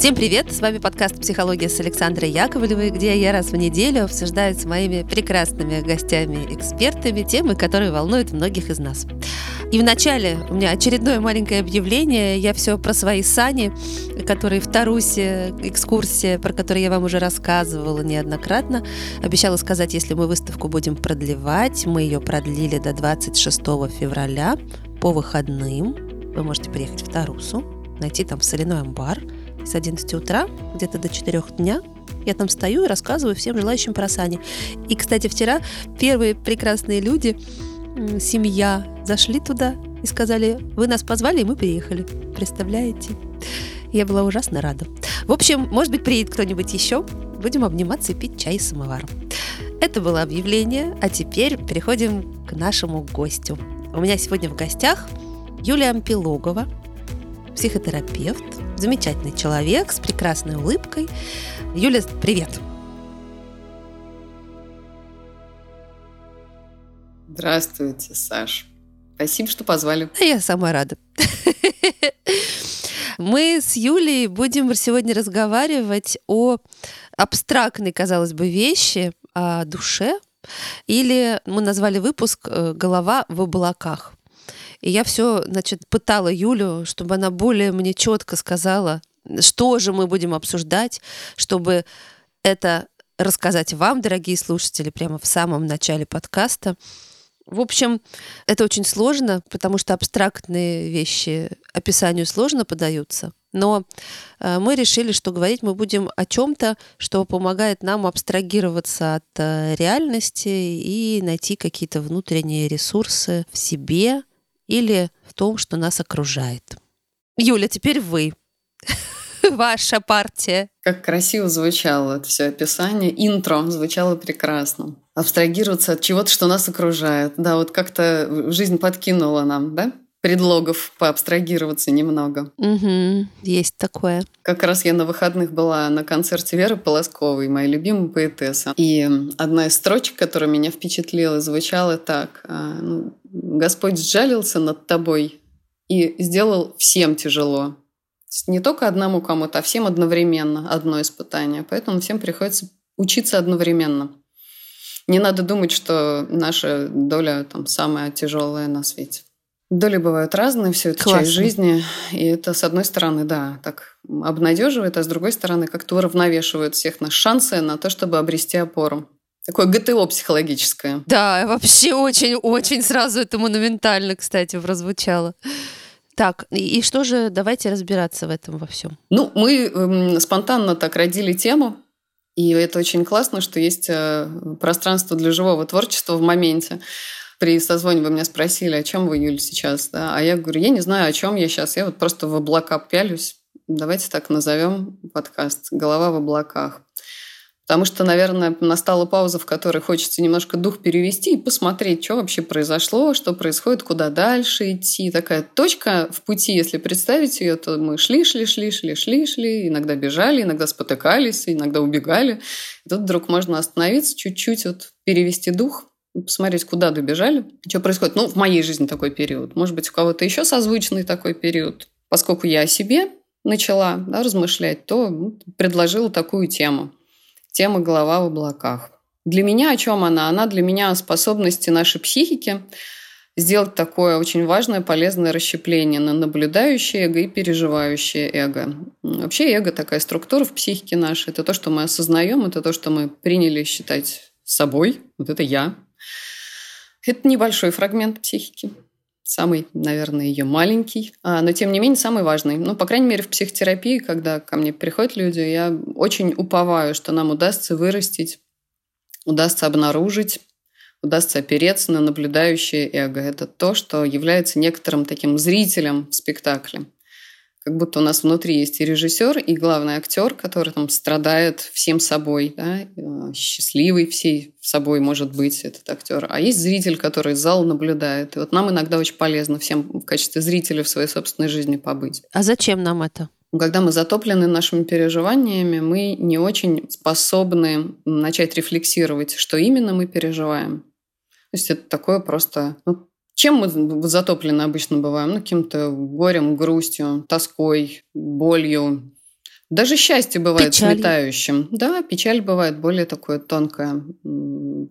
Всем привет! С вами подкаст «Психология» с Александрой Яковлевой, где я раз в неделю обсуждаю с моими прекрасными гостями-экспертами темы, которые волнуют многих из нас. И вначале у меня очередное маленькое объявление. Я все про свои сани, которые в Тарусе, экскурсия, про которую я вам уже рассказывала неоднократно. Обещала сказать, если мы выставку будем продлевать. Мы ее продлили до 26 февраля по выходным. Вы можете приехать в Тарусу, найти там соляной амбар – с 11 утра где-то до 4 дня. Я там стою и рассказываю всем желающим про сани. И, кстати, вчера первые прекрасные люди, семья, зашли туда и сказали, вы нас позвали, и мы приехали. Представляете? Я была ужасно рада. В общем, может быть, приедет кто-нибудь еще. Будем обниматься и пить чай с самоваром. Это было объявление, а теперь переходим к нашему гостю. У меня сегодня в гостях Юлия Ампилогова, психотерапевт, замечательный человек с прекрасной улыбкой. Юля, привет! Здравствуйте, Саш. Спасибо, что позвали. Я сама рада. Мы с Юлей будем сегодня разговаривать о абстрактной, казалось бы, вещи, о душе. Или мы назвали выпуск э, «Голова в облаках». И я все, значит, пытала Юлю, чтобы она более мне четко сказала, что же мы будем обсуждать, чтобы это рассказать вам, дорогие слушатели, прямо в самом начале подкаста. В общем, это очень сложно, потому что абстрактные вещи описанию сложно подаются. Но э, мы решили, что говорить мы будем о чем-то, что помогает нам абстрагироваться от э, реальности и найти какие-то внутренние ресурсы в себе, или в том, что нас окружает. Юля, теперь вы. Ваша партия. Как красиво звучало это все описание. Интро звучало прекрасно. Абстрагироваться от чего-то, что нас окружает. Да, вот как-то жизнь подкинула нам, да? Предлогов поабстрагироваться немного. Угу, есть такое. Как раз я на выходных была на концерте Веры Полосковой, моей любимой поэтессы. И одна из строчек, которая меня впечатлила, звучала так. А, ну, Господь сжалился над тобой и сделал всем тяжело. Не только одному кому-то, а всем одновременно одно испытание. Поэтому всем приходится учиться одновременно. Не надо думать, что наша доля там самая тяжелая на свете. Доли бывают разные, все это Классно. часть жизни. И это, с одной стороны, да, так обнадеживает, а с другой стороны, как-то уравновешивает всех наши шансы на то, чтобы обрести опору. Такое ГТО психологическое. Да, вообще очень-очень сразу это монументально, кстати, прозвучало. Так, и, что же, давайте разбираться в этом во всем. Ну, мы э, спонтанно так родили тему, и это очень классно, что есть э, пространство для живого творчества в моменте при созвоне вы меня спросили, о чем вы, Юль, сейчас, да? А я говорю, я не знаю, о чем я сейчас. Я вот просто в облака пялюсь. Давайте так назовем подкаст «Голова в облаках». Потому что, наверное, настала пауза, в которой хочется немножко дух перевести и посмотреть, что вообще произошло, что происходит, куда дальше идти. Такая точка в пути, если представить ее, то мы шли, шли, шли, шли, шли, шли, иногда бежали, иногда спотыкались, иногда убегали. И тут вдруг можно остановиться, чуть-чуть вот перевести дух, посмотреть, куда добежали, что происходит. Ну, в моей жизни такой период. Может быть, у кого-то еще созвучный такой период. Поскольку я о себе начала да, размышлять, то ну, предложила такую тему. Тема «Голова в облаках». Для меня о чем она? Она для меня о способности нашей психики сделать такое очень важное, полезное расщепление на наблюдающее эго и переживающее эго. Вообще эго такая структура в психике нашей. Это то, что мы осознаем, это то, что мы приняли считать собой. Вот это я, это небольшой фрагмент психики. Самый, наверное, ее маленький, а, но тем не менее самый важный. Ну, по крайней мере, в психотерапии, когда ко мне приходят люди, я очень уповаю, что нам удастся вырастить, удастся обнаружить, удастся опереться на наблюдающее эго. Это то, что является некоторым таким зрителем в спектакле как будто у нас внутри есть и режиссер, и главный актер, который там страдает всем собой, да, э, счастливый всей собой может быть этот актер. А есть зритель, который зал наблюдает. И вот нам иногда очень полезно всем в качестве зрителя в своей собственной жизни побыть. А зачем нам это? Когда мы затоплены нашими переживаниями, мы не очень способны начать рефлексировать, что именно мы переживаем. То есть это такое просто ну, чем мы затоплены обычно бываем? Ну, каким-то горем, грустью, тоской, болью, Даже счастье бывает печаль. сметающим. Да, печаль бывает более такое тонкое,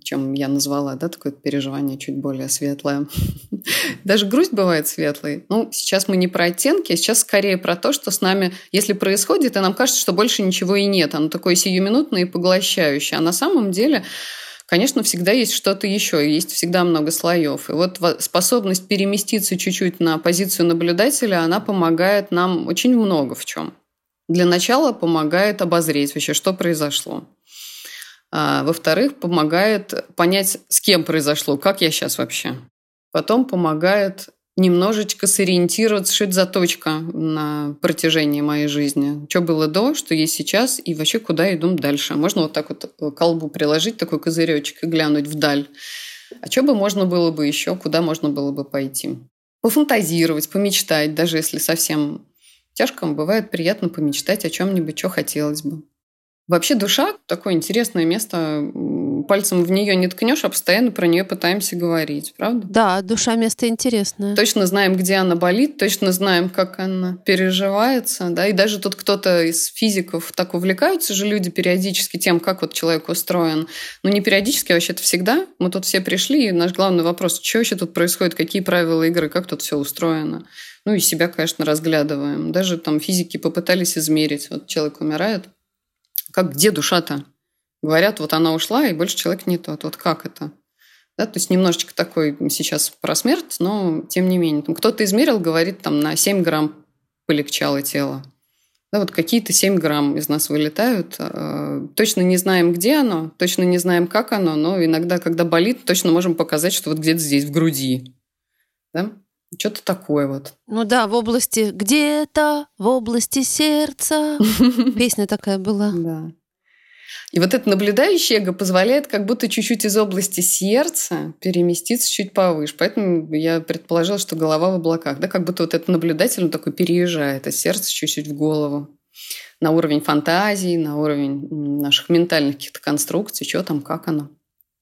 чем я назвала, да, такое переживание чуть более светлое. Даже грусть бывает светлой. Ну, сейчас мы не про оттенки, а сейчас скорее про то, что с нами, если происходит, и нам кажется, что больше ничего и нет. Оно такое сиюминутное и поглощающее. А на самом деле конечно, всегда есть что-то еще, есть всегда много слоев. И вот способность переместиться чуть-чуть на позицию наблюдателя, она помогает нам очень много в чем. Для начала помогает обозреть вообще, что произошло. А, во-вторых, помогает понять, с кем произошло, как я сейчас вообще. Потом помогает немножечко сориентироваться, что это за точка на протяжении моей жизни. Что было до, что есть сейчас, и вообще куда идем дальше. Можно вот так вот к колбу приложить такой козыречек и глянуть вдаль. А что бы можно было бы еще, куда можно было бы пойти? Пофантазировать, помечтать, даже если совсем тяжко, бывает приятно помечтать о чем-нибудь, что хотелось бы. Вообще душа такое интересное место. Пальцем в нее не ткнешь, а постоянно про нее пытаемся говорить, правда? Да, душа место интересное. Точно знаем, где она болит, точно знаем, как она переживается, да. И даже тут кто-то из физиков так увлекаются же люди периодически тем, как вот человек устроен. Ну не периодически, а вообще-то всегда. Мы тут все пришли, и наш главный вопрос: что вообще тут происходит, какие правила игры, как тут все устроено. Ну и себя, конечно, разглядываем. Даже там физики попытались измерить. Вот человек умирает, как где душа-то? Говорят, вот она ушла, и больше человек не тот. Вот как это? Да, то есть немножечко такой сейчас про смерть, но тем не менее. Там кто-то измерил, говорит, там на 7 грамм полегчало тело. Да, вот какие-то 7 грамм из нас вылетают. Э, точно не знаем, где оно, точно не знаем, как оно, но иногда, когда болит, точно можем показать, что вот где-то здесь, в груди. Да? Что-то такое вот. Ну да, в области где-то, в области сердца. Песня такая была. Да. И вот это наблюдающее эго позволяет как будто чуть-чуть из области сердца переместиться чуть повыше. Поэтому я предположила, что голова в облаках. Да, как будто вот этот наблюдатель он такой переезжает от сердца чуть-чуть в голову. На уровень фантазии, на уровень наших ментальных каких-то конструкций, что там, как оно.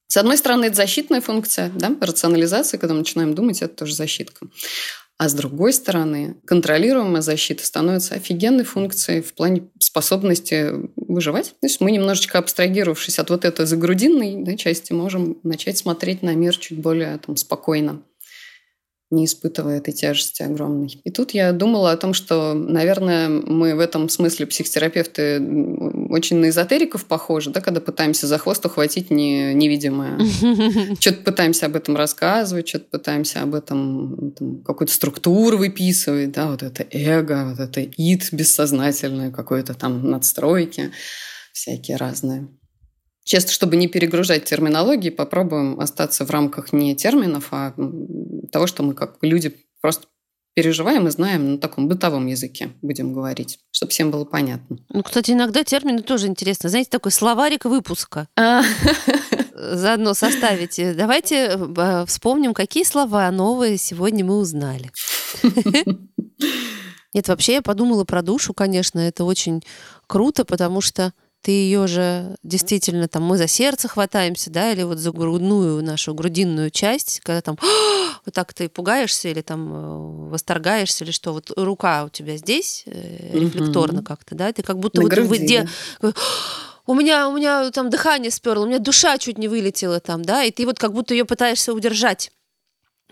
С одной стороны, это защитная функция, да, рационализация, когда мы начинаем думать, это тоже защитка. А с другой стороны, контролируемая защита становится офигенной функцией в плане способности выживать. То есть мы немножечко абстрагировавшись от вот этой загрудинной да, части, можем начать смотреть на мир чуть более там, спокойно не испытывая этой тяжести огромной. И тут я думала о том, что, наверное, мы в этом смысле психотерапевты очень на эзотериков похожи, да, когда пытаемся за хвост ухватить не, невидимое. Что-то пытаемся об этом рассказывать, что-то пытаемся об этом какую-то структуру выписывать, да, вот это эго, вот это ид бессознательное, какое-то там надстройки всякие разные. Часто, чтобы не перегружать терминологии, попробуем остаться в рамках не терминов, а того, что мы как люди просто переживаем и знаем на таком бытовом языке, будем говорить, чтобы всем было понятно. Ну, кстати, иногда термины тоже интересно. Знаете, такой словарик выпуска. А. Заодно составите. Давайте э, вспомним, какие слова новые сегодня мы узнали. Нет, вообще я подумала про душу, конечно, это очень круто, потому что ты ее же действительно там мы за сердце хватаемся, да, или вот за грудную нашу грудинную часть, когда там вот так ты пугаешься или там э, восторгаешься или что, вот рука у тебя здесь э, рефлекторно как-то, да, ты как будто На вот груди, да. у меня, у меня там дыхание сперло, у меня душа чуть не вылетела там, да, и ты вот как будто ее пытаешься удержать.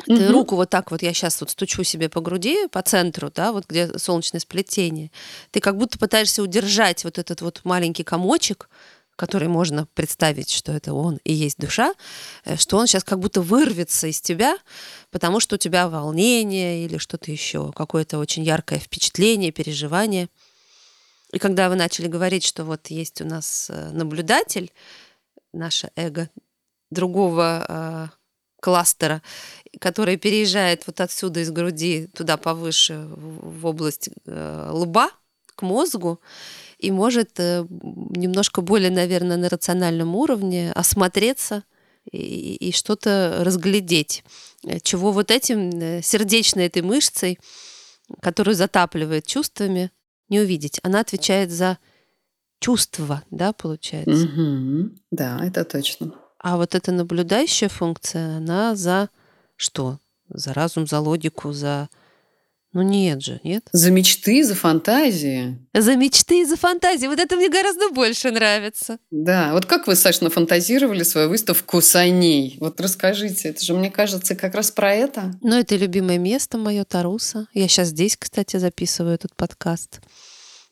Ты угу. руку вот так вот, я сейчас вот стучу себе по груди, по центру, да, вот где солнечное сплетение. Ты как будто пытаешься удержать вот этот вот маленький комочек, который можно представить, что это он и есть душа, э, что он сейчас как будто вырвется из тебя, потому что у тебя волнение или что-то еще, какое-то очень яркое впечатление, переживание. И когда вы начали говорить, что вот есть у нас э, наблюдатель, наше эго другого э, кластера, который переезжает вот отсюда из груди туда повыше, в область э, лба, к мозгу, и может э, немножко более, наверное, на рациональном уровне осмотреться и, и что-то разглядеть, чего вот этим сердечной этой мышцей, которую затапливает чувствами, не увидеть. Она отвечает за чувства, да, получается? Угу. Да, это точно. А вот эта наблюдающая функция, она за что? За разум, за логику, за Ну нет же, нет. За мечты, за фантазии. За мечты и за фантазии. Вот это мне гораздо больше нравится. Да. Вот как вы, Саш, нафантазировали свою выставку саней? Вот расскажите. Это же, мне кажется, как раз про это. Ну, это любимое место мое, Таруса. Я сейчас здесь, кстати, записываю этот подкаст.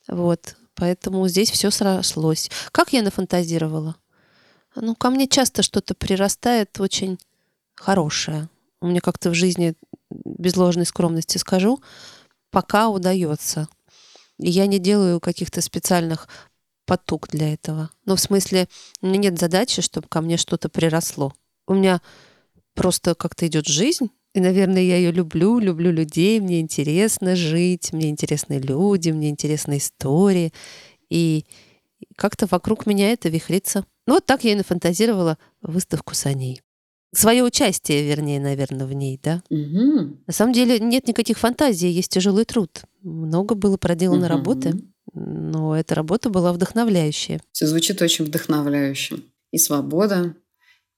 Вот. Поэтому здесь все срослось. Как я нафантазировала? Ну, ко мне часто что-то прирастает очень хорошее. У меня как-то в жизни без ложной скромности скажу, пока удается. И я не делаю каких-то специальных потуг для этого. Ну, в смысле, у меня нет задачи, чтобы ко мне что-то приросло. У меня просто как-то идет жизнь, и, наверное, я ее люблю, люблю людей, мне интересно жить, мне интересны люди, мне интересны истории. И как-то вокруг меня это вихрится. Ну, вот так я и нафантазировала выставку саней свое участие, вернее, наверное, в ней, да. Угу. На самом деле нет никаких фантазий, есть тяжелый труд. Много было проделано угу. работы, но эта работа была вдохновляющая. Все звучит очень вдохновляюще. И свобода,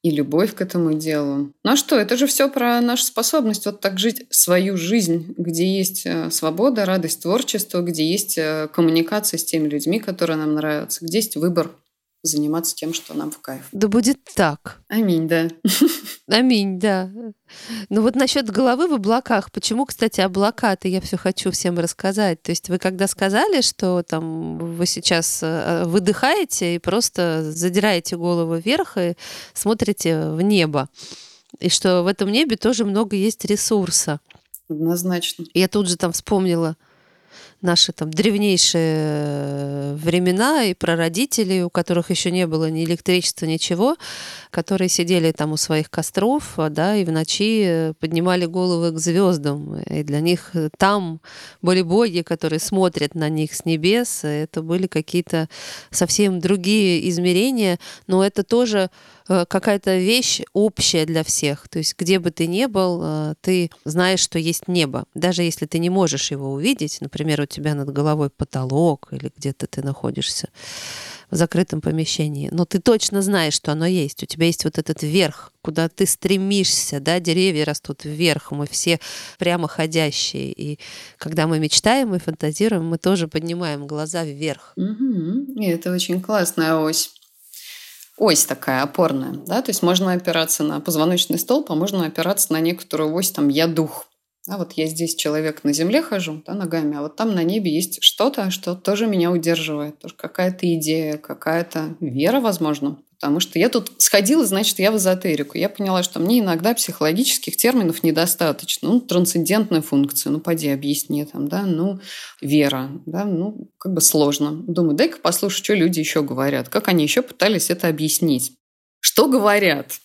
и любовь к этому делу. Ну а что, это же все про нашу способность вот так жить свою жизнь, где есть э, свобода, радость творчества, где есть э, коммуникация с теми людьми, которые нам нравятся, где есть выбор заниматься тем, что нам в кайф. Да будет так. Аминь, да. Аминь, да. Ну вот насчет головы в облаках. Почему, кстати, облака-то я все хочу всем рассказать. То есть вы когда сказали, что там вы сейчас э, выдыхаете и просто задираете голову вверх и смотрите в небо. И что в этом небе тоже много есть ресурса. Однозначно. Я тут же там вспомнила наши там древнейшие э, времена и прародители, у которых еще не было ни электричества, ничего, которые сидели там у своих костров, а, да, и в ночи э, поднимали головы к звездам. И для них э, там были боги, которые смотрят на них с небес. Это были какие-то совсем другие измерения, но это тоже какая-то вещь общая для всех. То есть где бы ты ни был, э, ты знаешь, что есть небо. Даже если ты не можешь его увидеть, например, у тебя над головой потолок или где-то ты находишься в закрытом помещении, но ты точно знаешь, что оно есть. У тебя есть вот этот верх, куда ты стремишься, да, деревья растут вверх, мы все прямоходящие. И когда мы мечтаем и фантазируем, мы тоже поднимаем глаза вверх. Угу. И это очень классная ось ось такая опорная, да, то есть можно опираться на позвоночный столб, а можно опираться на некоторую ось, там, я дух, да, вот я здесь человек на земле хожу, да, ногами, а вот там на небе есть что-то, что тоже меня удерживает, тоже какая-то идея, какая-то вера, возможно, Потому что я тут сходила, значит, я в эзотерику. Я поняла, что мне иногда психологических терминов недостаточно. Ну, трансцендентная функция, ну, поди, объясни там, да, ну, вера, да, ну, как бы сложно. Думаю, дай-ка послушать, что люди еще говорят, как они еще пытались это объяснить. Что говорят?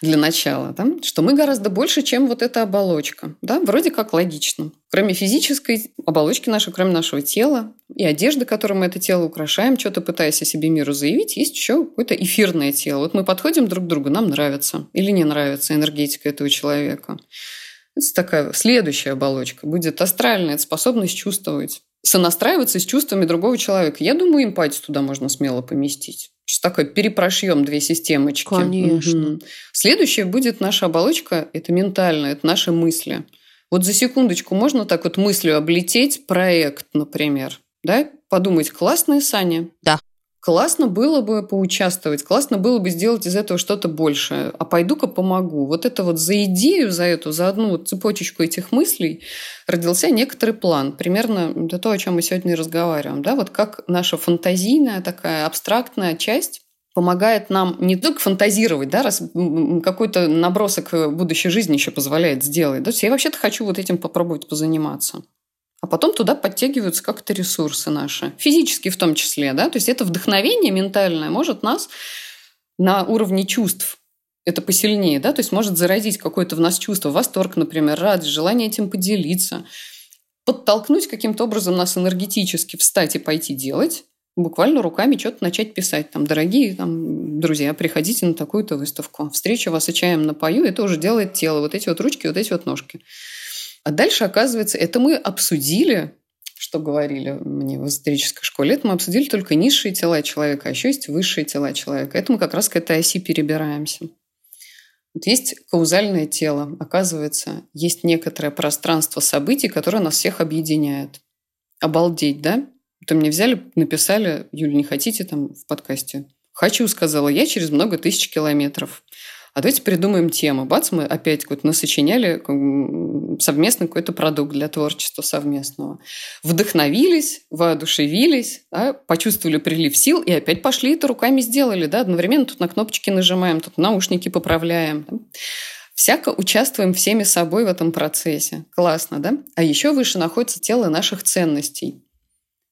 Для начала, да, что мы гораздо больше, чем вот эта оболочка. Да? Вроде как логично. Кроме физической оболочки нашей, кроме нашего тела и одежды, которой мы это тело украшаем, что-то пытаясь о себе миру заявить, есть еще какое-то эфирное тело. Вот мы подходим друг к другу, нам нравится или не нравится энергетика этого человека. Это такая следующая оболочка. Будет астральная, это способность чувствовать сонастраиваться с чувствами другого человека. Я думаю, эмпатию туда можно смело поместить. Что такое? Перепрошьем две системочки. Конечно. Угу. Следующее будет наша оболочка. Это ментальная, это наши мысли. Вот за секундочку можно так вот мыслью облететь проект, например. Да? Подумать, классные Саня. Да. Классно было бы поучаствовать, классно было бы сделать из этого что-то большее. А пойду-ка помогу. Вот это вот за идею, за эту, за одну вот цепочечку этих мыслей родился некоторый план. Примерно это то, о чем мы сегодня разговариваем. Да? Вот как наша фантазийная такая абстрактная часть помогает нам не только фантазировать, да, раз какой-то набросок будущей жизни еще позволяет сделать. Да, я вообще-то хочу вот этим попробовать позаниматься а потом туда подтягиваются как-то ресурсы наши, физические в том числе, да, то есть это вдохновение ментальное может нас на уровне чувств это посильнее, да, то есть может заразить какое-то в нас чувство, восторг, например, радость, желание этим поделиться, подтолкнуть каким-то образом нас энергетически встать и пойти делать, буквально руками что-то начать писать. Там, дорогие там, друзья, приходите на такую-то выставку. Встреча вас и чаем напою, это уже делает тело. Вот эти вот ручки, вот эти вот ножки. А дальше, оказывается, это мы обсудили, что говорили мне в эзотерической школе, это мы обсудили только низшие тела человека, а еще есть высшие тела человека. Это мы как раз к этой оси перебираемся. Вот есть каузальное тело. Оказывается, есть некоторое пространство событий, которое нас всех объединяет. Обалдеть, да? Это мне взяли, написали, Юля, не хотите там в подкасте? Хочу, сказала я, через много тысяч километров. А давайте придумаем тему. Бац, мы опять какой-то насочиняли совместный какой-то продукт для творчества совместного. Вдохновились, воодушевились, да, почувствовали прилив сил и опять пошли это руками сделали. Да, одновременно тут на кнопочки нажимаем, тут наушники поправляем. Да. Всяко участвуем всеми собой в этом процессе. Классно, да? А еще выше находится тело наших ценностей.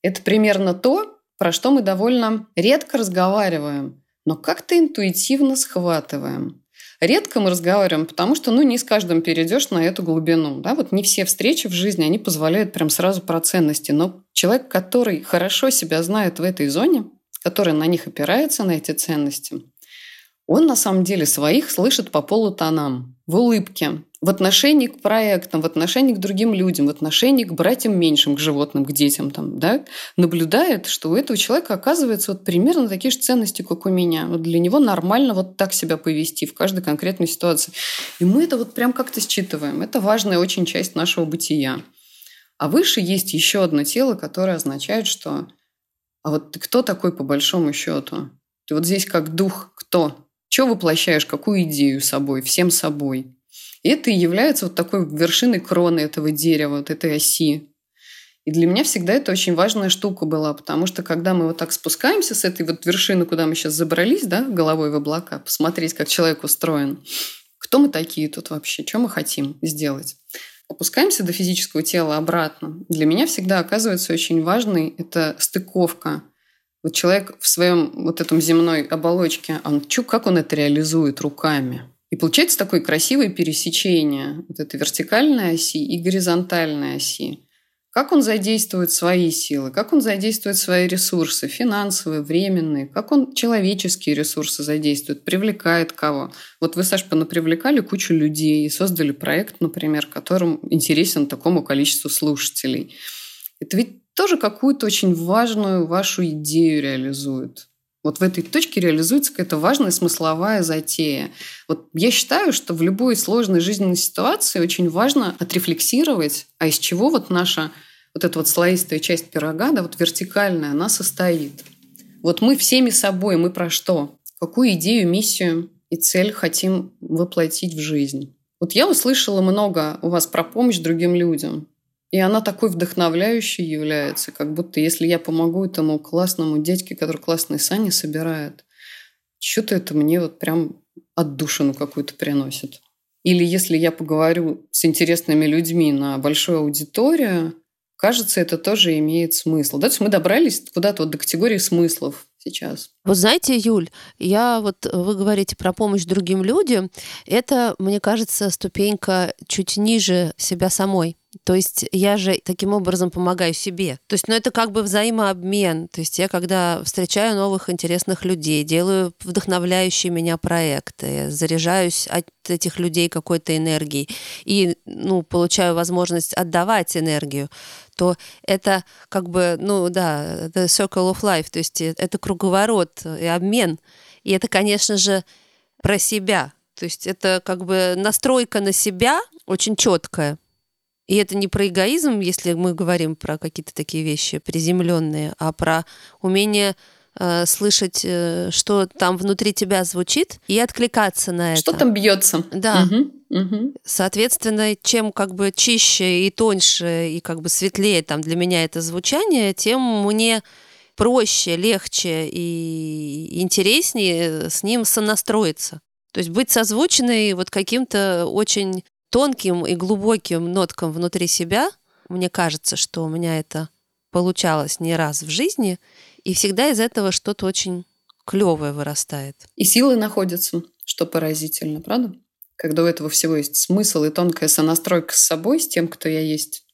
Это примерно то, про что мы довольно редко разговариваем, но как-то интуитивно схватываем. Редко мы разговариваем, потому что, ну, не с каждым перейдешь на эту глубину. Да? Вот не все встречи в жизни, они позволяют прям сразу про ценности. Но человек, который хорошо себя знает в этой зоне, который на них опирается, на эти ценности, он на самом деле своих слышит по полутонам, в улыбке, в отношении к проектам, в отношении к другим людям, в отношении к братьям меньшим, к животным, к детям, там, да, наблюдает, что у этого человека оказывается вот примерно такие же ценности, как у меня. Вот для него нормально вот так себя повести в каждой конкретной ситуации. И мы это вот прям как-то считываем. Это важная очень часть нашего бытия. А выше есть еще одно тело, которое означает, что а вот ты кто такой по большому счету? Ты вот здесь как дух кто? Что воплощаешь, какую идею собой, всем собой? Это и является вот такой вершиной кроны этого дерева, вот этой оси. И для меня всегда это очень важная штука была, потому что когда мы вот так спускаемся с этой вот вершины, куда мы сейчас забрались, да, головой в облака, посмотреть, как человек устроен, кто мы такие тут вообще, что мы хотим сделать. Опускаемся до физического тела обратно. Для меня всегда оказывается очень важной это стыковка вот человек в своем вот этом земной оболочке, он, чу, как он это реализует руками? И получается такое красивое пересечение вот этой вертикальной оси и горизонтальной оси. Как он задействует свои силы, как он задействует свои ресурсы, финансовые, временные, как он человеческие ресурсы задействует, привлекает кого. Вот вы, Саш, понапривлекали кучу людей и создали проект, например, которым интересен такому количеству слушателей. Это ведь тоже какую-то очень важную вашу идею реализует. Вот в этой точке реализуется какая-то важная смысловая затея. Вот я считаю, что в любой сложной жизненной ситуации очень важно отрефлексировать, а из чего вот наша вот эта вот слоистая часть пирога, да, вот вертикальная, она состоит. Вот мы всеми собой, мы про что? Какую идею, миссию и цель хотим воплотить в жизнь? Вот я услышала много у вас про помощь другим людям. И она такой вдохновляющей является, как будто если я помогу этому классному дядьке, который классные сани собирает, что-то это мне вот прям отдушину какую-то приносит. Или если я поговорю с интересными людьми на большую аудиторию, кажется, это тоже имеет смысл. Да, то есть мы добрались куда-то вот до категории смыслов сейчас. Вы знаете, Юль, я вот вы говорите про помощь другим людям. Это, мне кажется, ступенька чуть ниже себя самой. То есть я же таким образом помогаю себе. То есть, ну, это как бы взаимообмен. То есть я, когда встречаю новых интересных людей, делаю вдохновляющие меня проекты, заряжаюсь от этих людей какой-то энергией и, ну, получаю возможность отдавать энергию, то это как бы, ну, да, the circle of life, то есть это круговорот и обмен. И это, конечно же, про себя. То есть это как бы настройка на себя очень четкая. И это не про эгоизм, если мы говорим про какие-то такие вещи приземленные, а про умение э, слышать, э, что там внутри тебя звучит, и откликаться на это. Что там бьется? Да. Угу, угу. Соответственно, чем как бы чище и тоньше и как бы светлее там для меня это звучание, тем мне проще, легче и интереснее с ним сонастроиться. То есть быть созвученной вот каким-то очень тонким и глубоким ноткам внутри себя. Мне кажется, что у меня это получалось не раз в жизни, и всегда из этого что-то очень клевое вырастает. И силы находятся, что поразительно, правда? Когда у этого всего есть смысл и тонкая сонастройка с собой, с тем, кто я есть,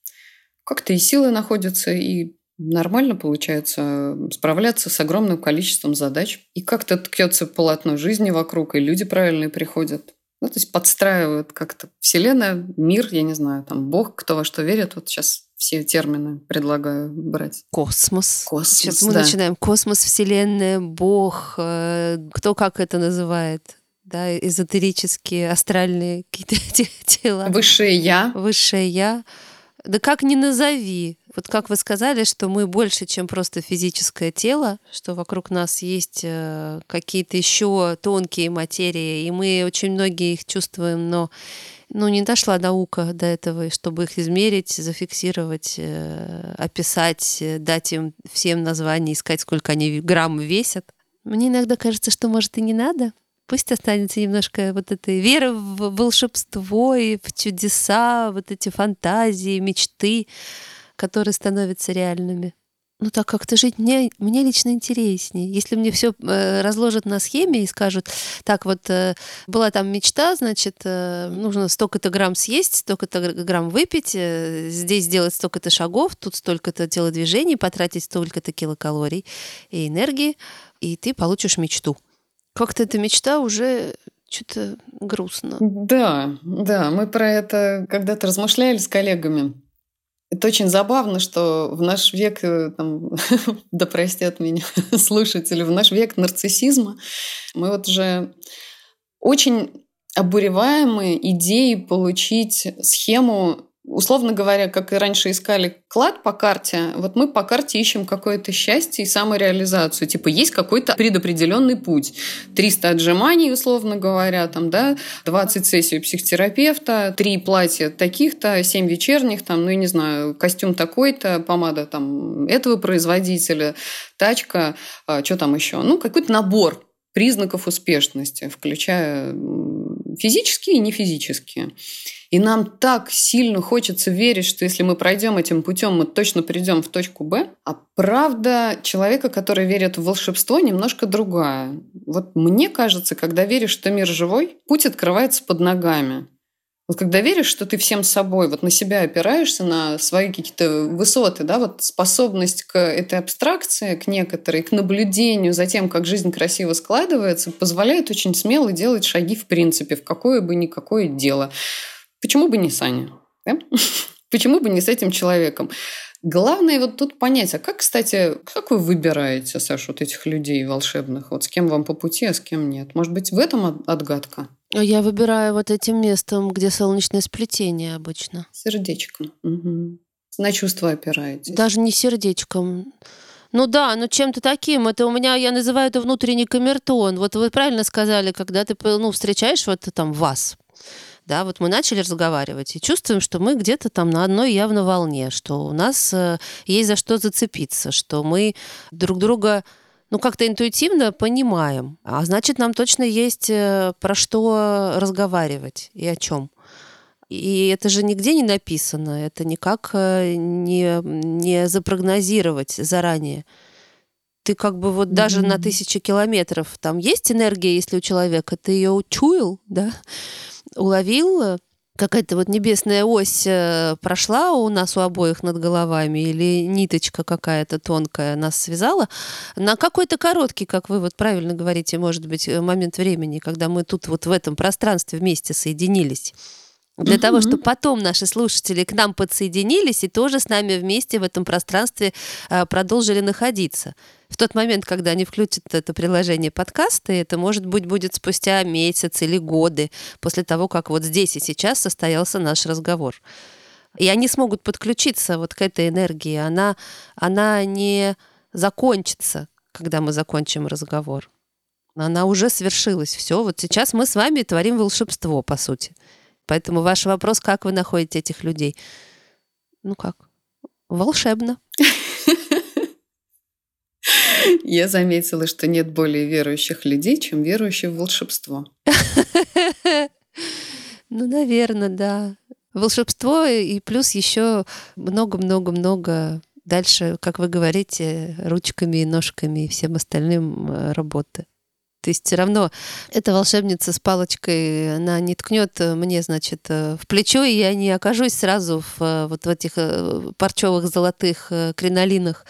как-то и силы находятся, и нормально получается справляться с огромным количеством задач. И как-то ткется полотно жизни вокруг, и люди правильные приходят. Ну, то есть подстраивают как-то Вселенная, мир, я не знаю, там Бог, кто во что верит. Вот сейчас все термины предлагаю брать. Космос. Космос, Сейчас мы да. начинаем. Космос, Вселенная, Бог, э, кто как это называет. да, эзотерические, астральные какие-то тела. Высшее я. Высшее я. Да как ни назови. Вот как вы сказали, что мы больше, чем просто физическое тело, что вокруг нас есть э, какие-то еще тонкие материи, и мы очень многие их чувствуем, но ну, не дошла наука до этого, чтобы их измерить, зафиксировать, э, описать, э, дать им всем названия, искать, сколько они грамм весят. Мне иногда кажется, что, может, и не надо. Пусть останется немножко вот этой веры в волшебство и в чудеса, вот эти фантазии, мечты, которые становятся реальными. Ну так как-то жить мне, мне лично интереснее. Если мне все э, разложат на схеме и скажут, так вот, э, была там мечта, значит, э, нужно столько-то грамм съесть, столько-то грамм выпить, э, здесь сделать столько-то шагов, тут столько-то телодвижений, потратить столько-то килокалорий и энергии, и ты получишь мечту. Как-то эта мечта уже что-то грустно. Да, да, мы про это когда-то размышляли с коллегами. Это очень забавно, что в наш век, э, там, да простят меня слушатели, в наш век нарциссизма мы вот уже очень обуреваемые идеей получить схему Условно говоря, как и раньше искали клад по карте, вот мы по карте ищем какое-то счастье и самореализацию. Типа есть какой-то предопределенный путь. 300 отжиманий, условно говоря, там, да, 20 сессий психотерапевта, 3 платья таких-то, 7 вечерних, там, ну, я не знаю, костюм такой-то, помада там этого производителя, тачка, а, что там еще? Ну, какой-то набор признаков успешности, включая физические и нефизические. И нам так сильно хочется верить, что если мы пройдем этим путем, мы точно придем в точку Б. А правда человека, который верит в волшебство, немножко другая. Вот мне кажется, когда веришь, что мир живой, путь открывается под ногами. Вот когда веришь, что ты всем собой, вот на себя опираешься, на свои какие-то высоты, да, вот способность к этой абстракции, к некоторой, к наблюдению за тем, как жизнь красиво складывается, позволяет очень смело делать шаги в принципе, в какое бы никакое дело. Почему бы не Саня? Да? Почему бы не с этим человеком? Главное вот тут понять, а как, кстати, как вы выбираете, Саша, вот этих людей волшебных? Вот с кем вам по пути, а с кем нет? Может быть, в этом отгадка? Я выбираю вот этим местом, где солнечное сплетение обычно. Сердечком. Угу. На чувства опираетесь. Даже не сердечком. Ну да, ну чем-то таким. Это у меня, я называю это внутренний камертон. Вот вы правильно сказали, когда ты ну, встречаешь вот там вас, да, вот мы начали разговаривать и чувствуем, что мы где-то там на одной явно волне, что у нас э, есть за что зацепиться, что мы друг друга ну, как-то интуитивно понимаем. А значит, нам точно есть э, про что разговаривать и о чем. И это же нигде не написано, это никак э, не, не запрогнозировать заранее. Ты как бы вот mm-hmm. даже на тысячи километров там есть энергия, если у человека, ты ее учуял, да, уловил, какая-то вот небесная ось э, прошла у нас у обоих над головами или ниточка какая-то тонкая нас связала на какой-то короткий, как вы вот правильно говорите, может быть, э, момент времени, когда мы тут вот в этом пространстве вместе соединились для mm-hmm. того, чтобы потом наши слушатели к нам подсоединились и тоже с нами вместе в этом пространстве а, продолжили находиться. В тот момент, когда они включат это приложение подкасты, это, может быть, будет спустя месяц или годы после того, как вот здесь и сейчас состоялся наш разговор. И они смогут подключиться вот к этой энергии. Она, она не закончится, когда мы закончим разговор. Она уже свершилась. Все, вот сейчас мы с вами творим волшебство, по сути. Поэтому ваш вопрос, как вы находите этих людей? Ну как? Волшебно. Я заметила, что нет более верующих людей, чем верующие в волшебство. Ну, наверное, да. Волшебство и плюс еще много-много-много дальше, как вы говорите, ручками и ножками и всем остальным э, работы. То есть все равно эта волшебница с палочкой, она не ткнет мне, значит, в плечо, и я не окажусь сразу в, вот в этих э, парчевых золотых э, кринолинах,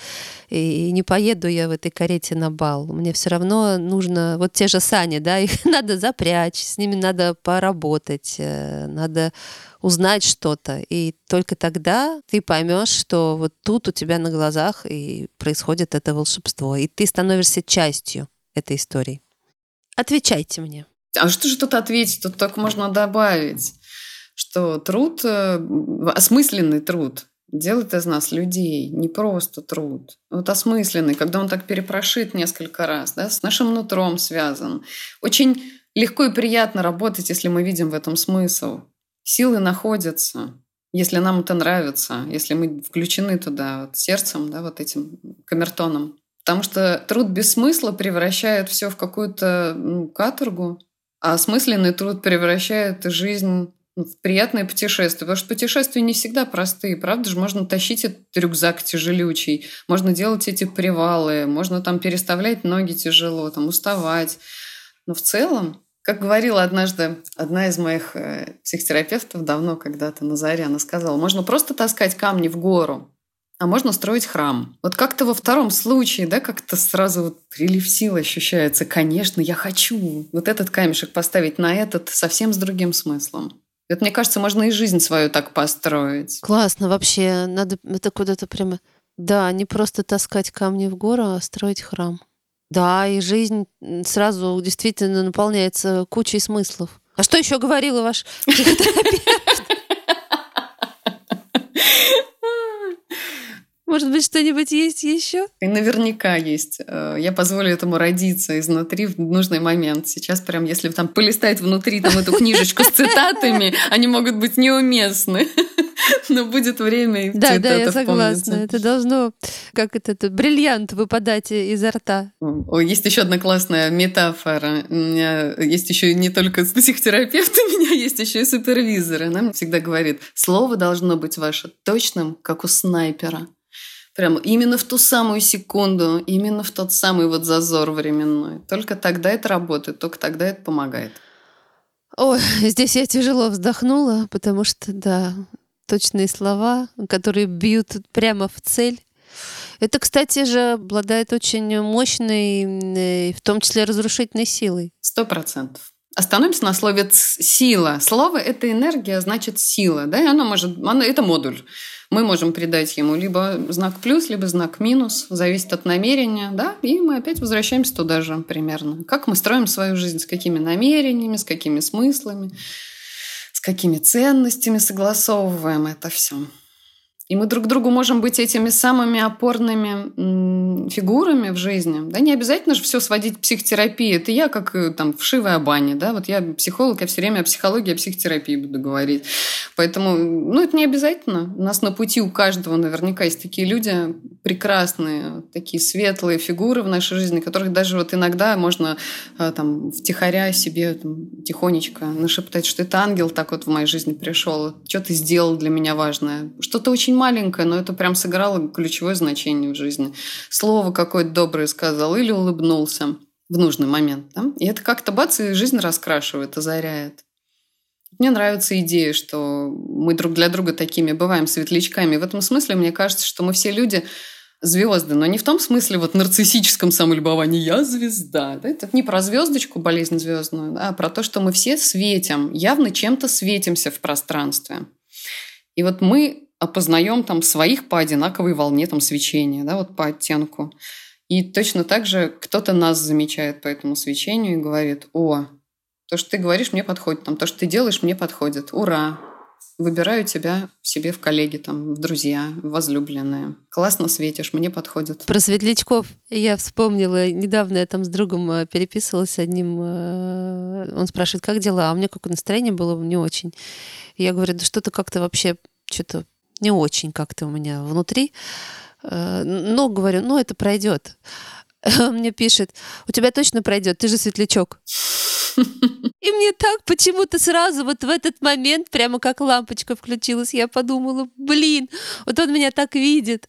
и не поеду я в этой карете на бал. Мне все равно нужно, вот те же сани, да, их надо запрячь, с ними надо поработать, э, надо узнать что-то. И только тогда ты поймешь, что вот тут у тебя на глазах и происходит это волшебство, и ты становишься частью этой истории. Отвечайте мне. А что же тут ответить? Тут только можно добавить, что труд, э, осмысленный труд, делает из нас людей, не просто труд. Вот осмысленный, когда он так перепрошит несколько раз, да, с нашим нутром связан. Очень легко и приятно работать, если мы видим в этом смысл. Силы находятся, если нам это нравится, если мы включены туда вот, сердцем, да, вот этим камертоном. Потому что труд без смысла превращает все в какую-то ну, каторгу, а осмысленный труд превращает жизнь в приятное путешествие. Потому что путешествия не всегда простые, правда же? Можно тащить этот рюкзак тяжелючий, можно делать эти привалы, можно там переставлять ноги тяжело, там уставать. Но в целом, как говорила однажды одна из моих э, психотерапевтов давно когда-то на заре, она сказала, можно просто таскать камни в гору, а можно строить храм. Вот как-то во втором случае, да, как-то сразу вот прилив сил ощущается. Конечно, я хочу вот этот камешек поставить на этот совсем с другим смыслом. Это, мне кажется, можно и жизнь свою так построить. Классно вообще. Надо это куда-то прямо... Да, не просто таскать камни в гору, а строить храм. Да, и жизнь сразу действительно наполняется кучей смыслов. А что еще говорила ваш психотерапевт? Может быть, что-нибудь есть еще? И наверняка есть. Э, я позволю этому родиться изнутри в нужный момент. Сейчас прям, если там полистать внутри там эту книжечку с цитатами, они могут быть неуместны. Но будет время и Да, да, я согласна. Это должно, как этот бриллиант выпадать изо рта. Есть еще одна классная метафора. У меня есть еще не только психотерапевт, у меня есть еще и супервизор. Она всегда говорит, слово должно быть ваше точным, как у снайпера. Прям именно в ту самую секунду, именно в тот самый вот зазор временной. Только тогда это работает, только тогда это помогает. Ой, здесь я тяжело вздохнула, потому что, да, точные слова, которые бьют прямо в цель. Это, кстати же, обладает очень мощной, в том числе разрушительной силой. Сто процентов. Остановимся на слове «сила». Слово – это энергия, значит сила. Да? И оно может, оно, это модуль. Мы можем придать ему либо знак плюс, либо знак минус. Зависит от намерения. Да? И мы опять возвращаемся туда же примерно. Как мы строим свою жизнь, с какими намерениями, с какими смыслами, с какими ценностями согласовываем это все. И мы друг другу можем быть этими самыми опорными фигурами в жизни. Да, не обязательно же все сводить к психотерапии. Это я как э, там вшивая баня, да, вот я психолог, я все время о психологии, о психотерапии буду говорить. Поэтому, ну, это не обязательно. У нас на пути у каждого наверняка есть такие люди прекрасные, такие светлые фигуры в нашей жизни, которых даже вот иногда можно э, там втихаря себе там, тихонечко нашептать, что это ангел так вот в моей жизни пришел, что ты сделал для меня важное, что-то очень маленькое, но это прям сыграло ключевое значение в жизни. Слово какое-то доброе сказал или улыбнулся в нужный момент. Да? И это как-то бац, и жизнь раскрашивает, озаряет. Мне нравится идея, что мы друг для друга такими бываем светлячками. В этом смысле мне кажется, что мы все люди звезды, но не в том смысле вот нарциссическом самолюбовании «я звезда». Да? Это не про звездочку, болезнь звездную, да? а про то, что мы все светим, явно чем-то светимся в пространстве. И вот мы опознаем там своих по одинаковой волне там свечения, да, вот по оттенку. И точно так же кто-то нас замечает по этому свечению и говорит, о, то, что ты говоришь, мне подходит, там, то, что ты делаешь, мне подходит. Ура! Выбираю тебя себе в коллеги, там, в друзья, в возлюбленные. Классно светишь, мне подходит. Про светлячков я вспомнила. Недавно я там с другом э, переписывалась одним. Э, он спрашивает, как дела? А у меня какое настроение было не очень. Я говорю, да что-то как-то вообще что-то не очень как-то у меня внутри. Э, но говорю, ну это пройдет. Он мне пишет, у тебя точно пройдет, ты же светлячок. И мне так почему-то сразу вот в этот момент прямо как лампочка включилась, я подумала, блин, вот он меня так видит.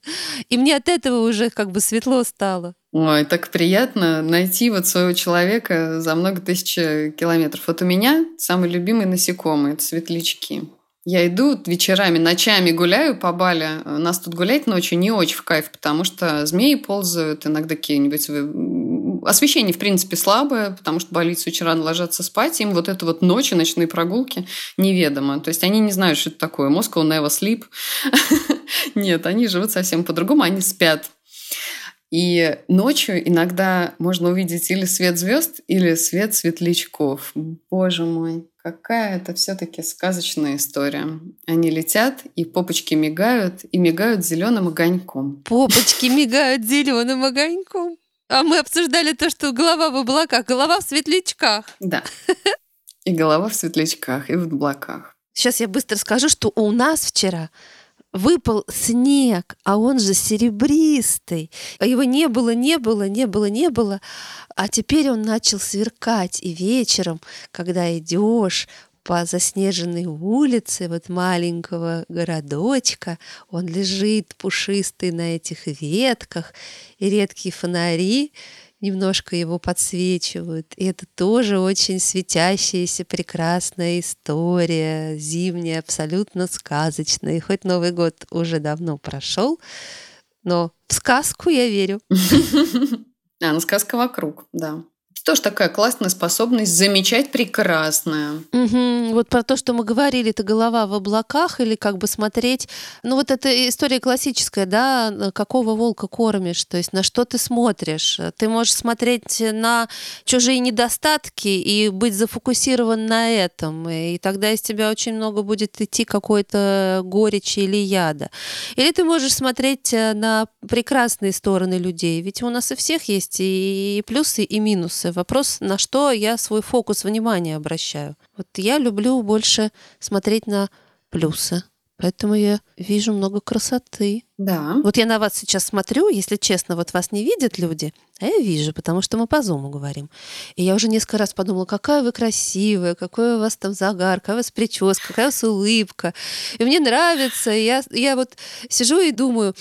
И мне от этого уже как бы светло стало. Ой, так приятно найти вот своего человека за много тысяч километров. Вот у меня самый любимый насекомый – это светлячки. Я иду вечерами, ночами гуляю по Бали. Нас тут гулять ночью не очень в кайф, потому что змеи ползают, иногда какие-нибудь... Освещение, в принципе, слабое, потому что больницы рано ложатся спать. Им вот это вот ночи, ночные прогулки неведомо. То есть они не знают, что это такое. Moscow never sleep. Нет, они живут совсем по-другому, они спят. И ночью иногда можно увидеть или свет звезд, или свет светлячков. Боже мой, какая это все-таки сказочная история. Они летят, и попочки мигают, и мигают зеленым огоньком. Попочки мигают зеленым огоньком. А мы обсуждали то, что голова в облаках, голова в светлячках. Да. И голова в светлячках, и в облаках. Сейчас я быстро скажу, что у нас вчера выпал снег, а он же серебристый. Его не было, не было, не было, не было. А теперь он начал сверкать. И вечером, когда идешь по заснеженной улице вот маленького городочка, он лежит пушистый на этих ветках, и редкие фонари немножко его подсвечивают. И это тоже очень светящаяся, прекрасная история, зимняя, абсолютно сказочная. И хоть Новый год уже давно прошел, но в сказку я верю. А, ну сказка вокруг, да тоже такая классная способность замечать прекрасное. Угу. Вот про то, что мы говорили, это голова в облаках или как бы смотреть. Ну вот эта история классическая, да, какого волка кормишь, то есть на что ты смотришь. Ты можешь смотреть на чужие недостатки и быть зафокусирован на этом, и тогда из тебя очень много будет идти какой-то горечи или яда. Или ты можешь смотреть э, на прекрасные стороны людей, ведь у нас и всех есть и плюсы, и минусы Вопрос, на что я свой фокус внимания обращаю. Вот я люблю больше смотреть на плюсы. Поэтому я вижу много красоты. Да. Вот я на вас сейчас смотрю, если честно, вот вас не видят люди, а я вижу, потому что мы по зуму говорим. И я уже несколько раз подумала, какая вы красивая, какой у вас там загар, какая у вас прическа, какая у вас улыбка. И мне нравится. И я, я вот сижу и думаю,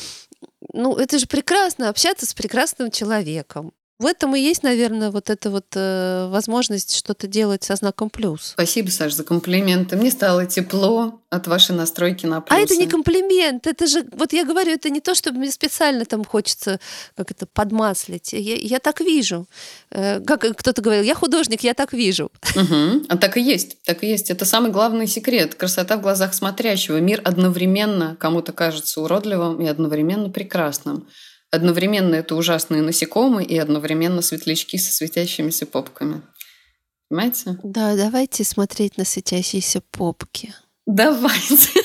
ну, это же прекрасно общаться с прекрасным человеком. В этом и есть, наверное, вот эта вот э, возможность что-то делать со знаком плюс. Спасибо, Саш, за комплименты. Мне стало тепло от вашей настройки на плюсы. А это не комплимент, это же, вот я говорю, это не то, что мне специально там хочется как это подмаслить. Я, я так вижу. Э, как кто-то говорил, я художник, я так вижу. Угу. А так и есть, так и есть. Это самый главный секрет. Красота в глазах смотрящего. Мир одновременно кому-то кажется уродливым и одновременно прекрасным. Одновременно это ужасные насекомые и одновременно светлячки со светящимися попками. Понимаете? Да, давайте смотреть на светящиеся попки. Давайте.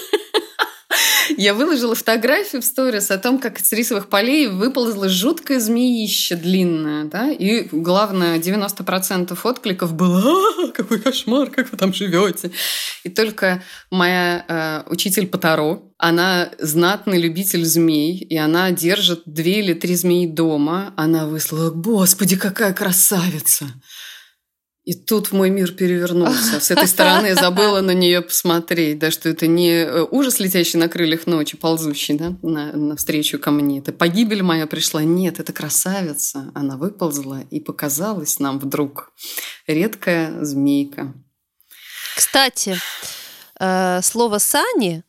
Я выложила фотографию в сторис о том, как из рисовых полей выползла жуткое змеище длинное, да, и главное, 90% откликов было «А, какой кошмар, как вы там живете. И только моя э, учитель по Таро, она знатный любитель змей, и она держит две или три змеи дома. Она выслала, господи, какая красавица! И тут мой мир перевернулся. С этой стороны я забыла на нее посмотреть, да, что это не э, ужас, летящий на крыльях ночи, ползущий, да, на, навстречу ко мне. Это погибель моя пришла. Нет, это красавица. Она выползла и показалась нам вдруг. Редкая змейка. Кстати, э, слово «сани»,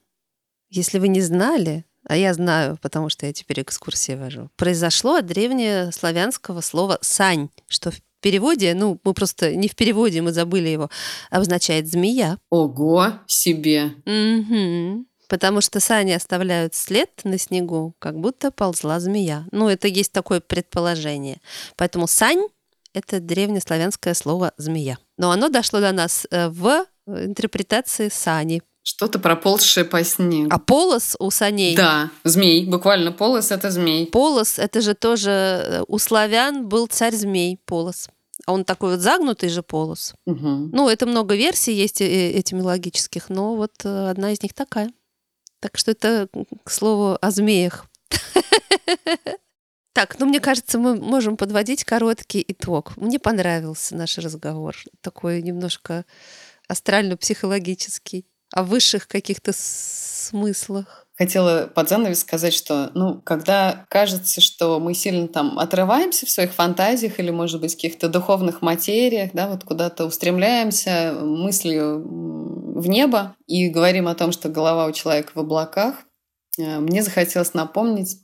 если вы не знали, а я знаю, потому что я теперь экскурсии вожу, произошло от древнеславянского слова «сань», что в переводе, ну, мы просто не в переводе, мы забыли его, обозначает змея. Ого, себе. Угу. Потому что сани оставляют след на снегу, как будто ползла змея. Ну, это есть такое предположение. Поэтому сань — это древнеславянское слово «змея». Но оно дошло до нас э, в интерпретации сани. Что-то проползшее по снегу. А полос у саней? Да, змей. Буквально полос — это змей. Полос — это же тоже э, у славян был царь-змей, полос. А он такой вот загнутый же полос. Угу. Ну, это много версий есть э, этимологических, но вот э, одна из них такая. Так что это, к слову, о змеях. Так, ну мне кажется, мы можем подводить короткий итог. Мне понравился наш разговор, такой немножко астрально-психологический о высших каких-то смыслах. Хотела под занавес сказать, что, ну, когда кажется, что мы сильно там отрываемся в своих фантазиях или, может быть, в каких-то духовных материях, да, вот куда-то устремляемся мыслью в небо и говорим о том, что голова у человека в облаках, э, мне захотелось напомнить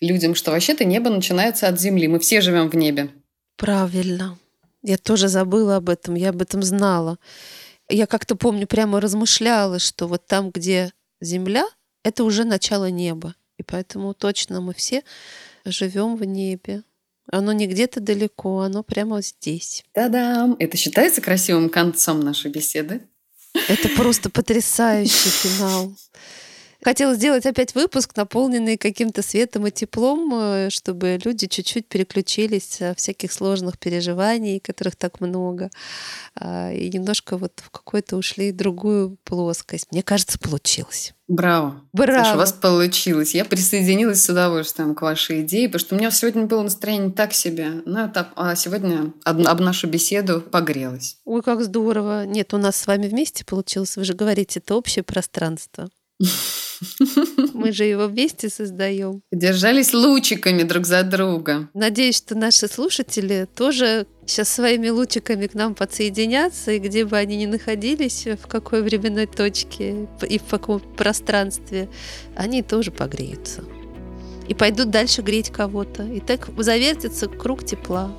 людям, что вообще-то небо начинается от земли. Мы все живем в небе. Правильно. Я тоже забыла об этом, я об этом знала я как-то помню, прямо размышляла, что вот там, где земля, это уже начало неба. И поэтому точно мы все живем в небе. Оно не где-то далеко, оно прямо здесь. Та-дам! Это считается красивым концом нашей беседы? Это просто потрясающий финал. Хотела сделать опять выпуск, наполненный каким-то светом и теплом, э, чтобы люди чуть-чуть переключились от всяких сложных переживаний, которых так много, а, и немножко вот в какую-то ушли другую плоскость. Мне кажется, получилось. Браво. Браво. Саша, у вас получилось. Я присоединилась с удовольствием к вашей идее, потому что у меня сегодня было настроение так себе. Ну, это, а сегодня об, об нашу беседу погрелась. Ой, как здорово. Нет, у нас с вами вместе получилось. Вы же говорите, это общее пространство. Мы же его вместе создаем. Держались лучиками друг за друга. Надеюсь, что наши слушатели тоже сейчас своими лучиками к нам подсоединятся, и где бы они ни находились, в какой временной точке и в каком пространстве, они тоже погреются. И пойдут дальше греть кого-то. И так завертится круг тепла.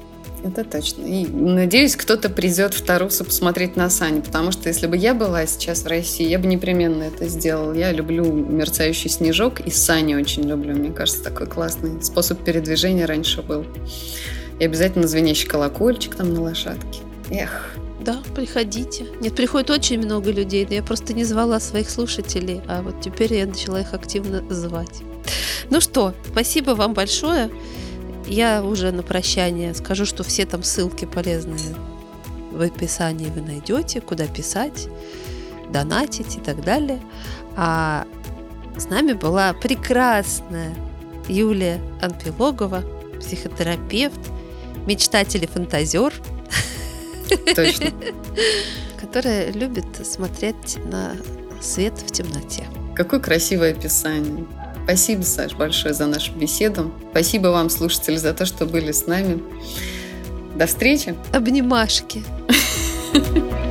Это точно. И надеюсь, кто-то придет в Тарусу посмотреть на Сани, потому что если бы я была сейчас в России, я бы непременно это сделала. Я люблю мерцающий снежок, и Сани очень люблю. Мне кажется, такой классный способ передвижения раньше был. И обязательно звенящий колокольчик там на лошадке. Эх, да, приходите. Нет, приходит очень много людей, но я просто не звала своих слушателей, а вот теперь я начала их активно звать. Ну что, спасибо вам большое. Я уже на прощание скажу, что все там ссылки полезные в описании вы найдете, куда писать, донатить и так далее. А с нами была прекрасная Юлия Анпилогова, психотерапевт, мечтатель и фантазер. Точно. Которая любит смотреть на свет в темноте. Какое красивое описание. Спасибо, Саш, большое за нашу беседу. Спасибо вам, слушатели, за то, что были с нами. До встречи. Обнимашки.